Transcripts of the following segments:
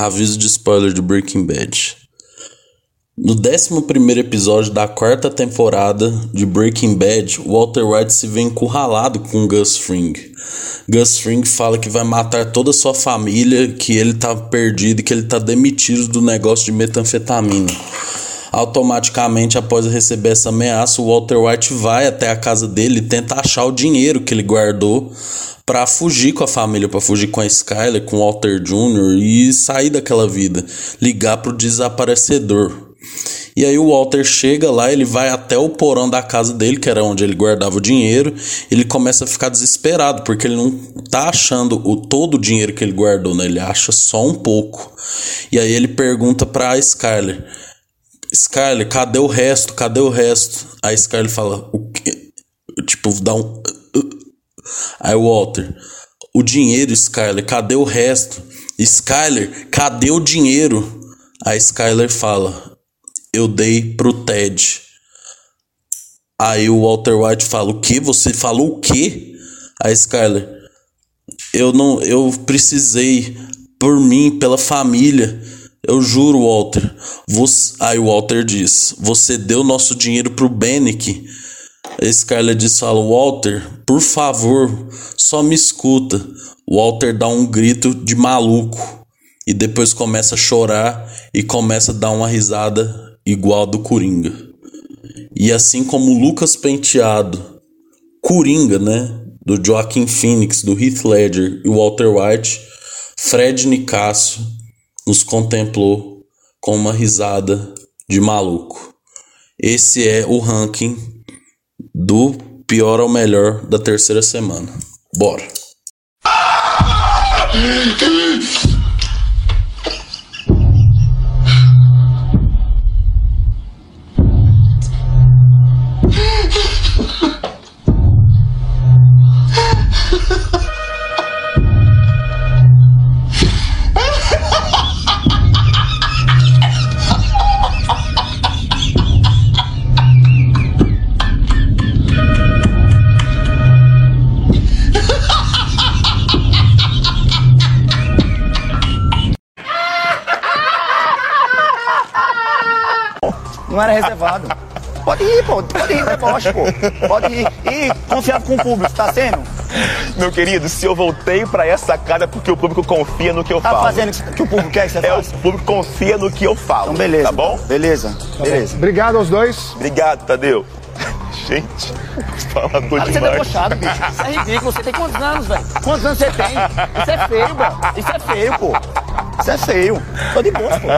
Aviso de spoiler de Breaking Bad. No 11 episódio da quarta temporada de Breaking Bad, Walter White se vê encurralado com Gus Fring. Gus Fring fala que vai matar toda a sua família, que ele tá perdido que ele tá demitido do negócio de metanfetamina. Automaticamente, após receber essa ameaça, o Walter White vai até a casa dele e tenta achar o dinheiro que ele guardou para fugir com a família, para fugir com a Skyler, com o Walter Jr. e sair daquela vida, ligar pro desaparecedor. E aí o Walter chega lá, ele vai até o porão da casa dele, que era onde ele guardava o dinheiro. Ele começa a ficar desesperado, porque ele não tá achando o todo o dinheiro que ele guardou, né? Ele acha só um pouco. E aí ele pergunta pra Skyler: Skyler, cadê o resto? Cadê o resto? Aí Skyler fala: O quê? Tipo, dá um. Aí Walter: O dinheiro, Skyler, cadê o resto? Skyler, cadê o dinheiro? A Skyler fala: eu dei pro Ted. Aí o Walter White fala: O que? Você falou o quê? A Skyler: Eu não. Eu precisei por mim, pela família. Eu juro, Walter. Você... Aí o Walter diz: Você deu nosso dinheiro pro Benick. A Skyler diz: fala, Walter, por favor, só me escuta. Walter dá um grito de maluco e depois começa a chorar e começa a dar uma risada igual a do Coringa. E assim como Lucas Penteado, Coringa, né? Do Joaquin Phoenix, do Heath Ledger e Walter White, Fred Nicasso nos contemplou com uma risada de maluco. Esse é o ranking do pior ao melhor da terceira semana. Bora! Pode ir, deboche, pô. Pode ir. E confiava com o público, tá sendo? Meu querido, se eu voltei para essa casa é porque o público confia no que eu tá falo. Tá fazendo o que o público quer que você é, faça? O público confia no que eu falo. Então, beleza. Tá bom? Beleza, tá beleza. Bom. Obrigado aos dois. Obrigado, Tadeu. Gente, falador demais. Você é debochado, bicho. Isso é ridículo. Você tem quantos anos, velho? Quantos anos você tem? Isso é feio, bro. Isso é feio, pô. Isso é feio. Tô de boa, pô.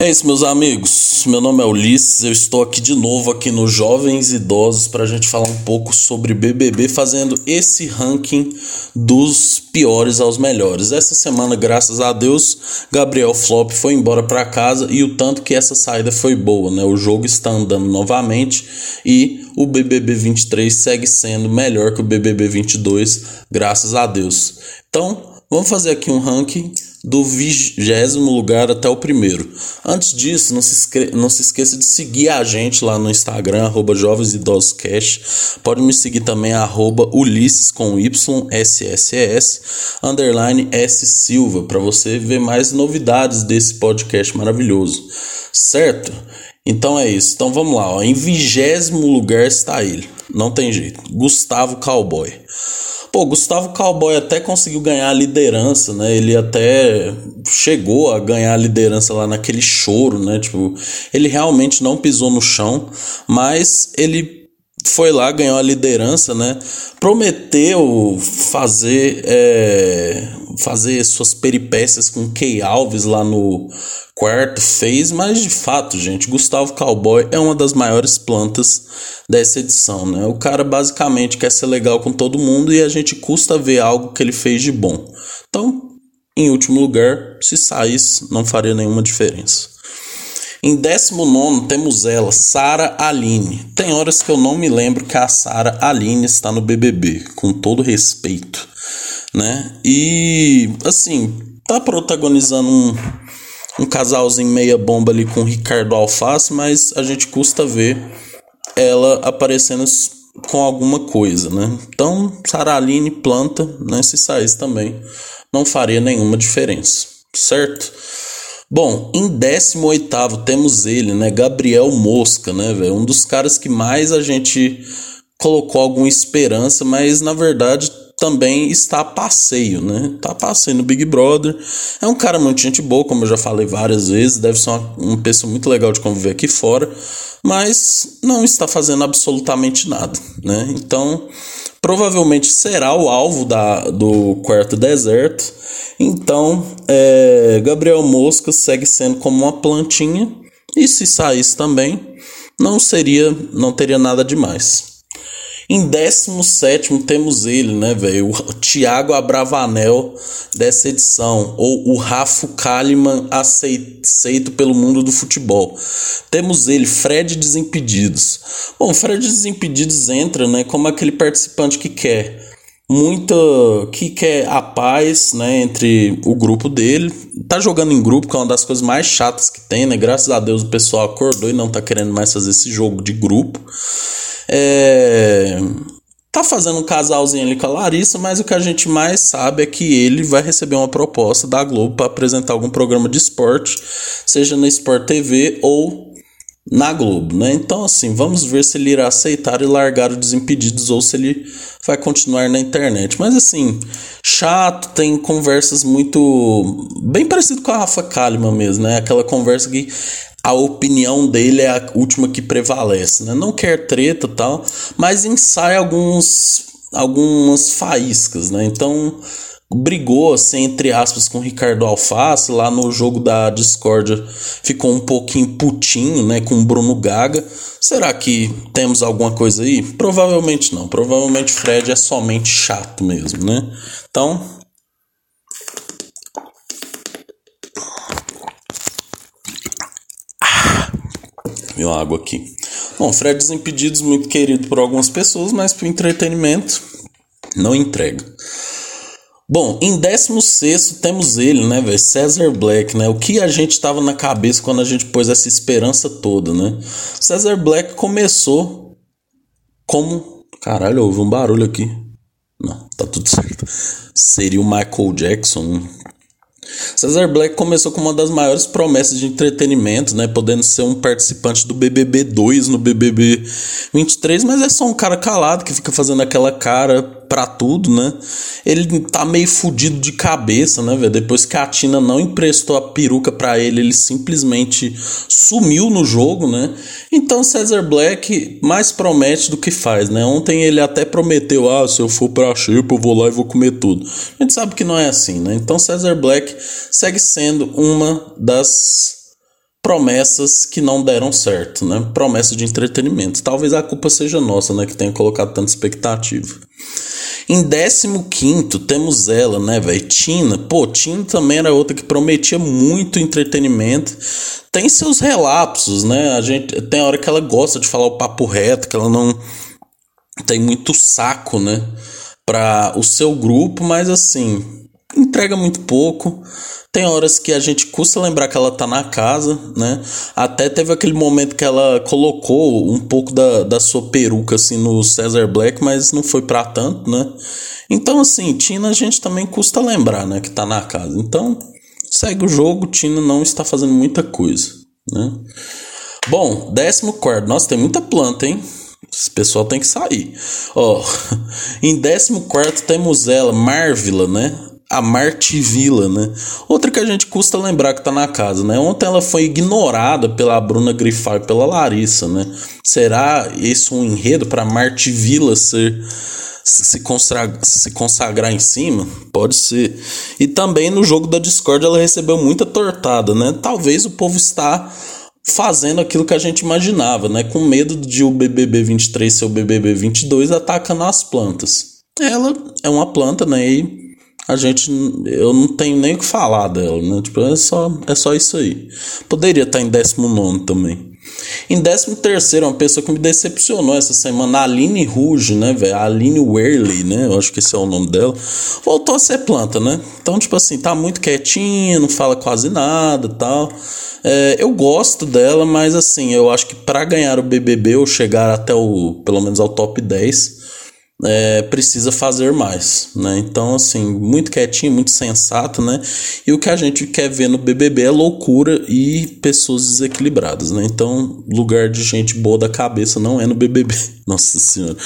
É isso, meus amigos. Meu nome é Ulisses. Eu estou aqui de novo aqui no Jovens Idosos para a gente falar um pouco sobre BBB, fazendo esse ranking dos piores aos melhores. Essa semana, graças a Deus, Gabriel Flop foi embora para casa e o tanto que essa saída foi boa, né? O jogo está andando novamente e o BBB 23 segue sendo melhor que o BBB 22, graças a Deus. Então, vamos fazer aqui um ranking do vigésimo lugar até o primeiro. Antes disso, não se, não se esqueça de seguir a gente lá no Instagram, arroba Jovens. Pode me seguir também, arroba Ulisses com Y, SSS, underline S Silva, para você ver mais novidades desse podcast maravilhoso. Certo? Então é isso. Então vamos lá. Ó. Em vigésimo lugar está ele. Não tem jeito. Gustavo Cowboy. Pô, Gustavo Cowboy até conseguiu ganhar a liderança, né? Ele até chegou a ganhar a liderança lá naquele choro, né? Tipo, ele realmente não pisou no chão, mas ele foi lá, ganhou a liderança, né? Prometeu fazer, é, fazer suas peripécias com Key Alves lá no quarto, fez, mas de fato, gente, Gustavo Cowboy é uma das maiores plantas dessa edição, né? O cara basicamente quer ser legal com todo mundo e a gente custa ver algo que ele fez de bom. Então, em último lugar, se saísse, não faria nenhuma diferença. Em 19 temos ela, Sara Aline. Tem horas que eu não me lembro que a Sara Aline está no BBB, com todo respeito, né? E assim, tá protagonizando um, um casalzinho meia bomba ali com Ricardo Alface, mas a gente custa ver ela aparecendo com alguma coisa, né? Então, Sara Aline planta, né? Se saísse também, não faria nenhuma diferença, certo? Bom, em 18 temos ele, né? Gabriel Mosca, né, velho? Um dos caras que mais a gente colocou alguma esperança, mas na verdade também está a passeio, né? Tá passeio no Big Brother. É um cara muito gente boa, como eu já falei várias vezes, deve ser uma, uma pessoa muito legal de conviver aqui fora, mas não está fazendo absolutamente nada, né? Então, provavelmente será o alvo da, do quarto deserto. Então, é, Gabriel Mosca segue sendo como uma plantinha, e se saísse também, não seria, não teria nada demais. Em 17 temos ele, né, velho? O Thiago Abravanel dessa edição, ou o Rafa Kalimann aceito pelo mundo do futebol. Temos ele, Fred Desimpedidos. Bom, Fred Desimpedidos entra, né, como aquele participante que quer muita que quer a paz, né, entre o grupo dele. Tá jogando em grupo, que é uma das coisas mais chatas que tem, né? Graças a Deus o pessoal acordou e não tá querendo mais fazer esse jogo de grupo. É, tá fazendo um casalzinho ali com a Larissa, mas o que a gente mais sabe é que ele vai receber uma proposta da Globo para apresentar algum programa de esporte, seja na Sport TV ou na Globo, né? Então, assim, vamos ver se ele irá aceitar e largar o Desimpedidos ou se ele vai continuar na internet. Mas, assim, chato, tem conversas muito. bem parecido com a Rafa Kalimann mesmo, né? Aquela conversa que a opinião dele é a última que prevalece, né? Não quer treta tal, mas ensaia alguns algumas faíscas, né? Então brigou assim entre aspas com Ricardo Alface lá no jogo da discórdia ficou um pouquinho putinho né? Com Bruno Gaga. Será que temos alguma coisa aí? Provavelmente não. Provavelmente Fred é somente chato mesmo né? Então Meu água aqui. Bom, Fred Desimpedidos, muito querido por algumas pessoas, mas para entretenimento não entrega. Bom, em 16 temos ele, né, velho? Cesar Black, né? O que a gente tava na cabeça quando a gente pôs essa esperança toda, né? Cesar Black começou como. Caralho, houve um barulho aqui. Não, tá tudo certo. Seria o Michael Jackson, Cesar Black começou com uma das maiores promessas de entretenimento, né? Podendo ser um participante do BBB 2 no BBB 23, mas é só um cara calado que fica fazendo aquela cara para tudo, né? Ele tá meio fudido de cabeça, né, velho? Depois que a Tina não emprestou a peruca para ele, ele simplesmente sumiu no jogo, né? Então Cesar Black mais promete do que faz, né? Ontem ele até prometeu: "Ah, se eu for pra Chipo, eu vou lá e vou comer tudo". A gente sabe que não é assim, né? Então Cesar Black segue sendo uma das promessas que não deram certo, né? Promessa de entretenimento. Talvez a culpa seja nossa, né? Que tenha colocado tanta expectativa. Em 15 temos ela, né, velho? Tina. Pô, Tina também era outra que prometia muito entretenimento. Tem seus relapsos, né? A gente tem hora que ela gosta de falar o papo reto, que ela não tem muito saco, né, para o seu grupo, mas assim, entrega muito pouco. Tem horas que a gente custa lembrar que ela tá na casa, né? Até teve aquele momento que ela colocou um pouco da, da sua peruca assim no Cesar Black, mas não foi para tanto, né? Então, assim, Tina a gente também custa lembrar, né? Que tá na casa. Então, segue o jogo, Tina não está fazendo muita coisa, né? Bom, 14. Nossa, tem muita planta, hein? Esse pessoal tem que sair. Ó, em 14 temos ela, Marvila, né? A Marte Vila, né? Outra que a gente custa lembrar que tá na casa, né? Ontem ela foi ignorada pela Bruna Grifar e pela Larissa, né? Será esse um enredo para Marte Vila ser se consagrar, se consagrar em cima? Pode ser. E também no jogo da Discord ela recebeu muita tortada, né? Talvez o povo está fazendo aquilo que a gente imaginava, né? Com medo de o BBB 23 ser o BBB 22 atacando as plantas. Ela é uma planta, né? E a gente eu não tenho nem o que falar dela, né? Tipo, é só, é só isso aí. Poderia estar em 19 também. Em 13 uma pessoa que me decepcionou essa semana, a Aline Rouge, né, velho? Aline Werley, né? Eu acho que esse é o nome dela. Voltou a ser planta, né? Então, tipo assim, tá muito quietinha, não fala quase nada tal. É, eu gosto dela, mas assim, eu acho que para ganhar o BBB ou chegar até o, pelo menos ao top 10, é, precisa fazer mais, né? Então, assim, muito quietinho, muito sensato, né? E o que a gente quer ver no BBB é loucura e pessoas desequilibradas, né? Então, lugar de gente boa da cabeça não é no BBB. Nossa senhora.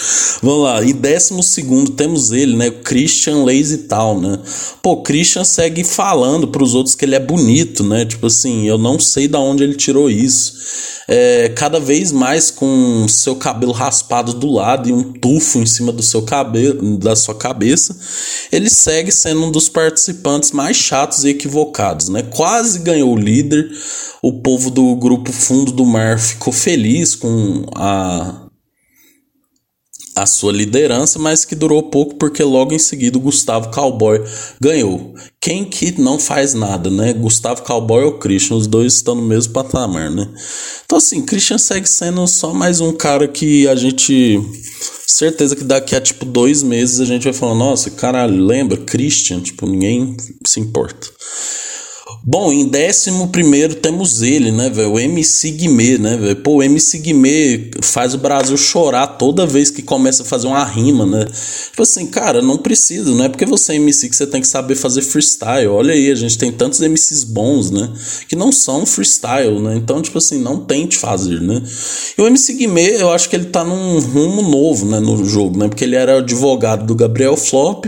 Vamos lá. E décimo segundo temos ele, né? O Christian Lazy Tal, né? Pô, Christian segue falando para os outros que ele é bonito, né? Tipo assim, eu não sei da onde ele tirou isso é, cada vez mais com seu cabelo raspado do lado e um tufo em cima do seu cabelo, da sua cabeça, ele segue sendo um dos participantes mais chatos e equivocados, né? Quase ganhou o líder. O povo do grupo Fundo do Mar ficou feliz com a a sua liderança, mas que durou pouco porque logo em seguida o Gustavo Cowboy ganhou. Quem que não faz nada, né? Gustavo Cowboy ou Christian, os dois estão no mesmo patamar, né? Então assim, Christian segue sendo só mais um cara que a gente certeza que daqui a tipo dois meses a gente vai falar, nossa, caralho, lembra Christian? Tipo, ninguém se importa. Bom, em décimo primeiro temos ele, né, velho? O MC Guimê, né, velho? Pô, o MC Guimê faz o Brasil chorar toda vez que começa a fazer uma rima, né? Tipo assim, cara, não precisa, não é porque você é MC que você tem que saber fazer freestyle. Olha aí, a gente tem tantos MCs bons, né? Que não são freestyle, né? Então, tipo assim, não tente fazer, né? E o MC Guimê, eu acho que ele tá num rumo novo, né, no jogo, né? Porque ele era advogado do Gabriel Flop,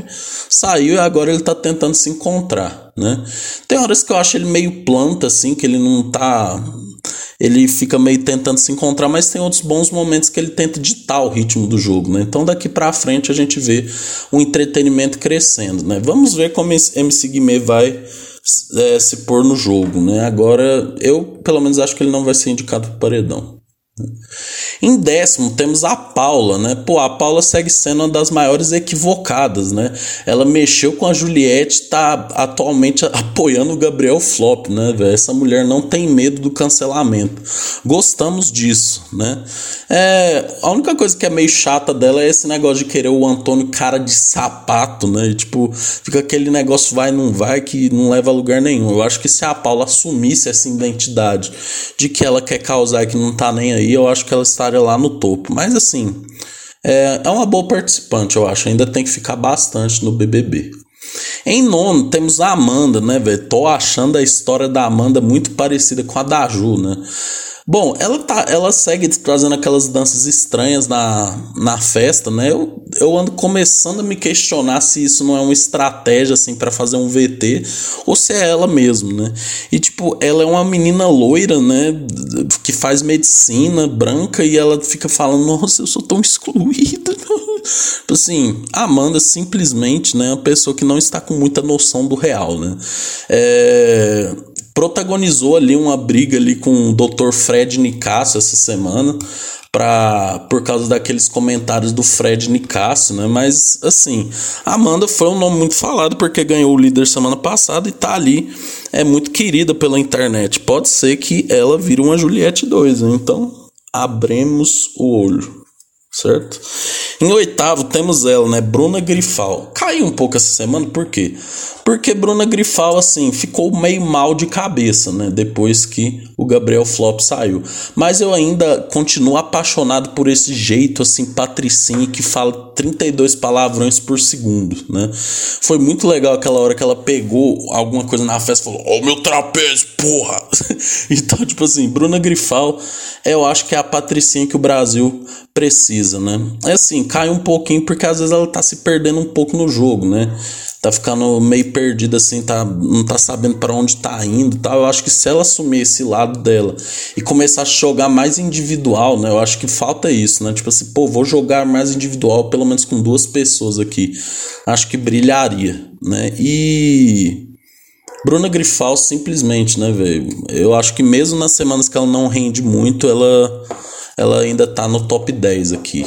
saiu e agora ele tá tentando se encontrar né? Tem horas que eu acho ele meio planta, assim, que ele não tá. Ele fica meio tentando se encontrar, mas tem outros bons momentos que ele tenta ditar o ritmo do jogo, né? Então daqui para frente a gente vê o entretenimento crescendo, né? Vamos ver como esse MC Guimê vai é, se pôr no jogo, né? Agora eu pelo menos acho que ele não vai ser indicado pro paredão. Em décimo, temos a Paula, né? Pô, a Paula segue sendo uma das maiores equivocadas, né? Ela mexeu com a Juliette, tá atualmente apoiando o Gabriel Flop, né? Essa mulher não tem medo do cancelamento. Gostamos disso, né? É, a única coisa que é meio chata dela é esse negócio de querer o Antônio cara de sapato, né? E, tipo, fica aquele negócio vai, não vai, que não leva a lugar nenhum. Eu acho que se a Paula assumisse essa identidade de que ela quer causar e que não tá nem aí, eu acho que ela estaria lá no topo. Mas assim, é, é uma boa participante, eu acho. Ainda tem que ficar bastante no BBB. Em nono, temos a Amanda, né, velho? Tô achando a história da Amanda muito parecida com a da Ju, né? Bom, ela, tá, ela segue trazendo aquelas danças estranhas na, na festa, né? Eu, eu ando começando a me questionar se isso não é uma estratégia, assim, para fazer um VT ou se é ela mesmo, né? E, tipo, ela é uma menina loira, né? Que faz medicina branca e ela fica falando: Nossa, eu sou tão excluída. Tipo assim, Amanda simplesmente né, é uma pessoa que não está com muita noção do real, né? É, protagonizou ali uma briga ali com o Dr. Fred Nicasso essa semana para por causa daqueles comentários do Fred Nicasso, né? Mas assim, Amanda foi um nome muito falado porque ganhou o líder semana passada e tá ali, é muito querida pela internet. Pode ser que ela vire uma Juliette 2, né? então abremos o olho, certo? Em oitavo temos ela, né? Bruna Grifal. Caiu um pouco essa semana, por quê? Porque Bruna Grifal, assim, ficou meio mal de cabeça, né? Depois que o Gabriel Flop saiu. Mas eu ainda continuo apaixonado por esse jeito, assim, patricinho, que fala 32 palavrões por segundo, né? Foi muito legal aquela hora que ela pegou alguma coisa na festa e falou: Ó, oh, meu trapézio, porra! então, tipo assim, Bruna Grifal, eu acho que é a patricinha que o Brasil precisa, né? É assim, cai um pouquinho porque às vezes ela tá se perdendo um pouco no jogo, né? Tá ficando meio perdida assim, tá, não tá sabendo para onde tá indo, tá? Eu acho que se ela assumir esse lado dela e começar a jogar mais individual, né? Eu acho que falta isso, né? Tipo assim, pô, vou jogar mais individual, pelo menos com duas pessoas aqui. Acho que brilharia, né? E Bruna Grifal simplesmente, né, velho? Eu acho que mesmo nas semanas que ela não rende muito, ela ela ainda tá no top 10 aqui.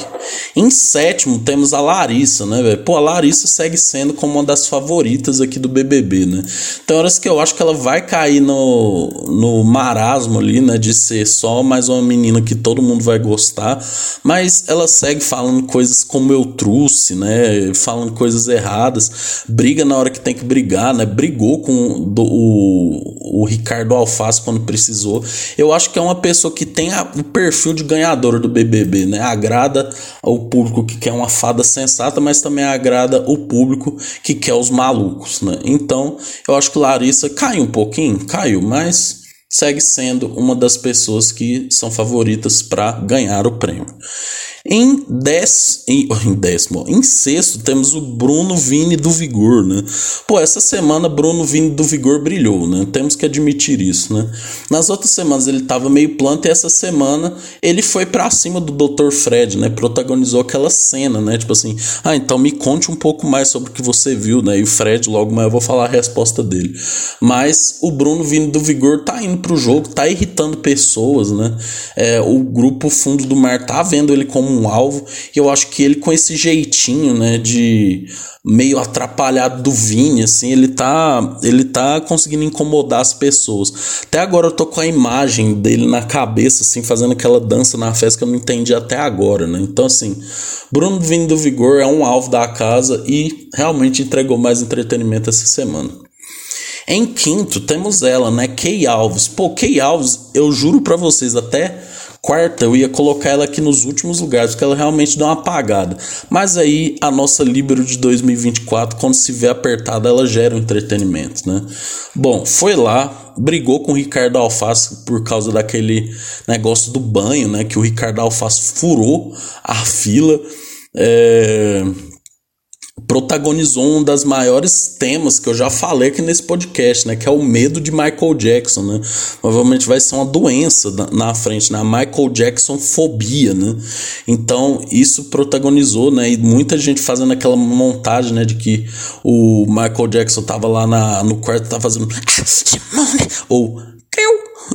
Em sétimo temos a Larissa, né, velho? Pô, a Larissa segue sendo como uma das favoritas aqui do BBB, né? Tem horas que eu acho que ela vai cair no, no marasmo ali, né, de ser só mais uma menina que todo mundo vai gostar, mas ela segue falando coisas como eu trouxe, né? Falando coisas erradas, briga na hora que tem que brigar, né? Brigou com do, o, o Ricardo Alface quando precisou. Eu acho que é uma pessoa que tem a, o perfil de ganhadora do BBB, né? Agrada o público que quer uma fada sensata, mas também agrada o público que quer os malucos, né? Então, eu acho que Larissa caiu um pouquinho, caiu, mas segue sendo uma das pessoas que são favoritas para ganhar o prêmio. Em, dez, em, em décimo, em sexto, temos o Bruno Vini do Vigor, né? Pô, essa semana Bruno Vini do Vigor brilhou, né? Temos que admitir isso, né? Nas outras semanas ele tava meio planta e essa semana ele foi para cima do Dr. Fred, né? Protagonizou aquela cena, né? Tipo assim, ah, então me conte um pouco mais sobre o que você viu, né? E o Fred, logo mais eu vou falar a resposta dele. Mas o Bruno Vini do Vigor tá indo pro jogo, tá irritando pessoas, né? É, o grupo Fundo do Mar tá vendo ele como um alvo. E eu acho que ele, com esse jeitinho, né, de meio atrapalhado do Vini, assim, ele tá, ele tá conseguindo incomodar as pessoas. Até agora eu tô com a imagem dele na cabeça, assim, fazendo aquela dança na festa que eu não entendi até agora, né? Então, assim, Bruno Vini do Vigor é um alvo da casa e realmente entregou mais entretenimento essa semana. Em quinto, temos ela, né? Kay Alves. Pô, Kay Alves, eu juro para vocês, até quarta eu ia colocar ela aqui nos últimos lugares, porque ela realmente dá uma apagada. Mas aí a nossa Libero de 2024, quando se vê apertada, ela gera um entretenimento, né? Bom, foi lá, brigou com o Ricardo Alface por causa daquele negócio do banho, né? Que o Ricardo Alface furou a fila. É, protagonizou um das maiores temas que eu já falei aqui nesse podcast, né? Que é o medo de Michael Jackson, né? Provavelmente vai ser uma doença na frente, né? A Michael Jackson fobia, né? Então, isso protagonizou, né? E muita gente fazendo aquela montagem, né? De que o Michael Jackson tava lá na, no quarto, tava fazendo... Ou...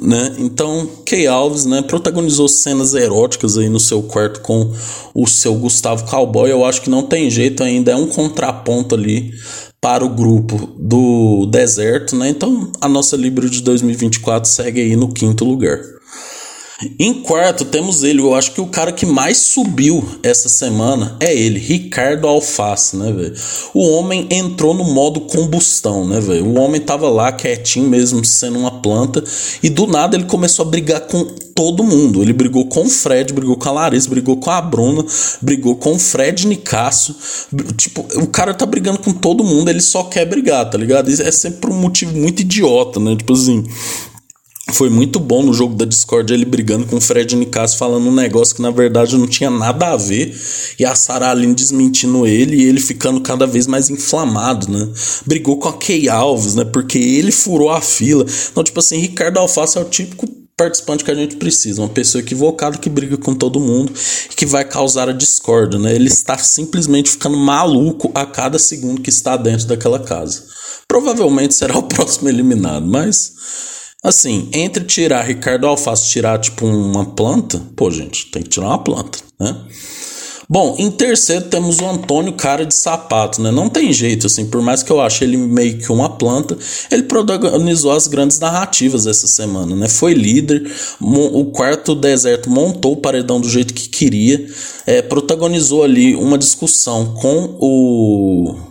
Né? Então, Kay Alves, né, protagonizou cenas eróticas aí no seu quarto com o seu Gustavo Cowboy. Eu acho que não tem jeito ainda, é um contraponto ali para o grupo do deserto, né? Então, a nossa Libra de 2024 segue aí no quinto lugar. Em quarto, temos ele. Eu acho que o cara que mais subiu essa semana é ele, Ricardo Alface, né, velho? O homem entrou no modo combustão, né, velho? O homem tava lá quietinho mesmo, sendo uma planta, e do nada ele começou a brigar com todo mundo. Ele brigou com o Fred, brigou com a Larissa, brigou com a Bruna, brigou com o Fred Nicasso. Tipo, o cara tá brigando com todo mundo, ele só quer brigar, tá ligado? Isso é sempre um motivo muito idiota, né? Tipo assim, foi muito bom no jogo da Discord ele brigando com o Fred Nicasso falando um negócio que na verdade não tinha nada a ver e a Sarah Aline desmentindo ele e ele ficando cada vez mais inflamado, né? Brigou com a Kay Alves, né? Porque ele furou a fila. Então, tipo assim, Ricardo Alface é o típico participante que a gente precisa, uma pessoa equivocada que briga com todo mundo e que vai causar a discórdia, né? Ele está simplesmente ficando maluco a cada segundo que está dentro daquela casa. Provavelmente será o próximo eliminado, mas Assim, entre tirar Ricardo Alface tirar tipo uma planta, pô, gente, tem que tirar uma planta, né? Bom, em terceiro temos o Antônio Cara de Sapato, né? Não tem jeito, assim, por mais que eu ache ele meio que uma planta, ele protagonizou as grandes narrativas essa semana, né? Foi líder, o quarto deserto montou o paredão do jeito que queria, é, protagonizou ali uma discussão com o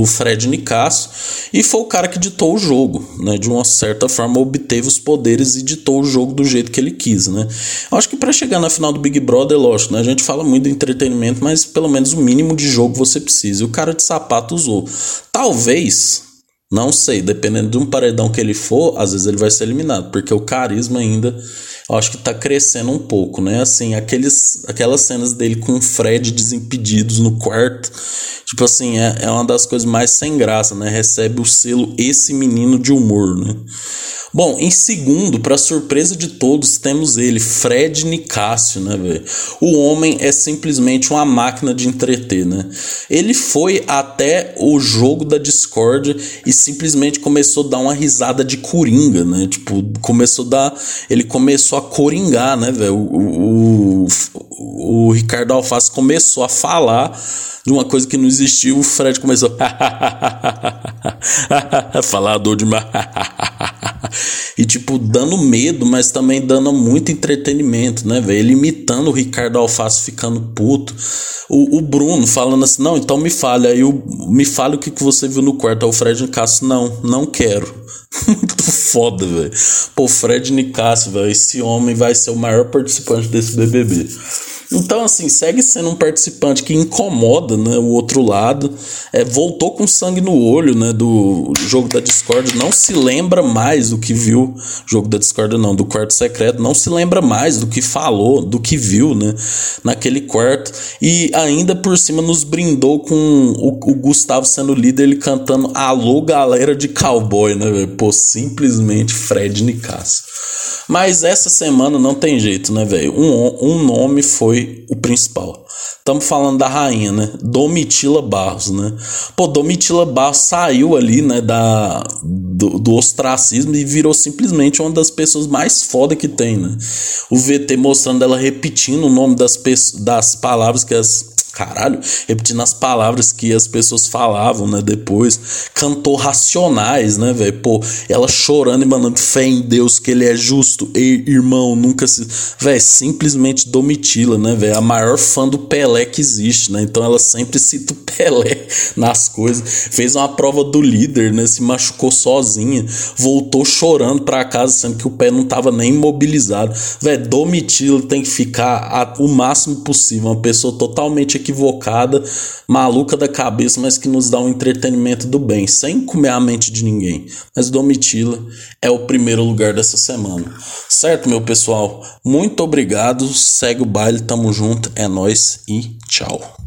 o Fred Nicasso, e foi o cara que ditou o jogo, né? De uma certa forma obteve os poderes e ditou o jogo do jeito que ele quis, né? Eu acho que para chegar na final do Big Brother, lógico, né? A gente fala muito de entretenimento, mas pelo menos o mínimo de jogo você precisa. E o cara de sapato usou. Talvez não sei, dependendo de um paredão que ele for, às vezes ele vai ser eliminado, porque o carisma ainda, eu acho que tá crescendo um pouco, né? Assim, aqueles, aquelas cenas dele com o Fred desimpedidos no quarto, tipo assim, é, é uma das coisas mais sem graça, né? Recebe o selo esse menino de humor, né? Bom, em segundo, para surpresa de todos, temos ele, Fred Nicásio, né, velho? O homem é simplesmente uma máquina de entreter, né? Ele foi até o jogo da Discord e simplesmente começou a dar uma risada de coringa, né? Tipo, começou a dar. Ele começou a coringar, né, velho? O, o, o Ricardo Alface começou a falar de uma coisa que não existiu, o Fred começou a falar dor demais. E, tipo, dando medo, mas também dando muito entretenimento, né, velho? Ele imitando o Ricardo Alface ficando puto. O, o Bruno falando assim, não, então me fale. Aí me fale o que, que você viu no quarto. O Fred Nicasso, não, não quero. Muito foda, velho. Pô, Fred Nicasso, velho. Esse homem vai ser o maior participante desse BBB. Então, assim, segue sendo um participante que incomoda né, o outro lado. É, voltou com sangue no olho né, do jogo da Discord. Não se lembra mais do que viu. Jogo da Discord, não, do quarto secreto. Não se lembra mais do que falou, do que viu né, naquele quarto. E ainda por cima nos brindou com o, o Gustavo sendo líder, ele cantando Alô, galera de cowboy, né? Pô, simplesmente Fred Nicasso. Mas essa semana não tem jeito, né, velho? Um, um nome foi o principal. Estamos falando da rainha, né? Domitila Barros, né? Pô, Domitila Barros saiu ali, né, da, do, do ostracismo e virou simplesmente uma das pessoas mais foda que tem, né? O VT mostrando ela repetindo o nome das, das palavras que as caralho, repetindo as palavras que as pessoas falavam, né, depois, cantou Racionais, né, velho, pô, ela chorando e mandando fé em Deus que ele é justo, e irmão, nunca se, velho, simplesmente Domitila, né, velho, a maior fã do Pelé que existe, né, então ela sempre cita o Pelé nas coisas, fez uma prova do líder, né, se machucou sozinha, voltou chorando pra casa, sendo que o pé não tava nem imobilizado, velho, Domitila tem que ficar a, o máximo possível, uma pessoa totalmente equivocada, maluca da cabeça, mas que nos dá um entretenimento do bem, sem comer a mente de ninguém. Mas Domitila é o primeiro lugar dessa semana. Certo, meu pessoal? Muito obrigado. Segue o baile, tamo junto, é nós e tchau.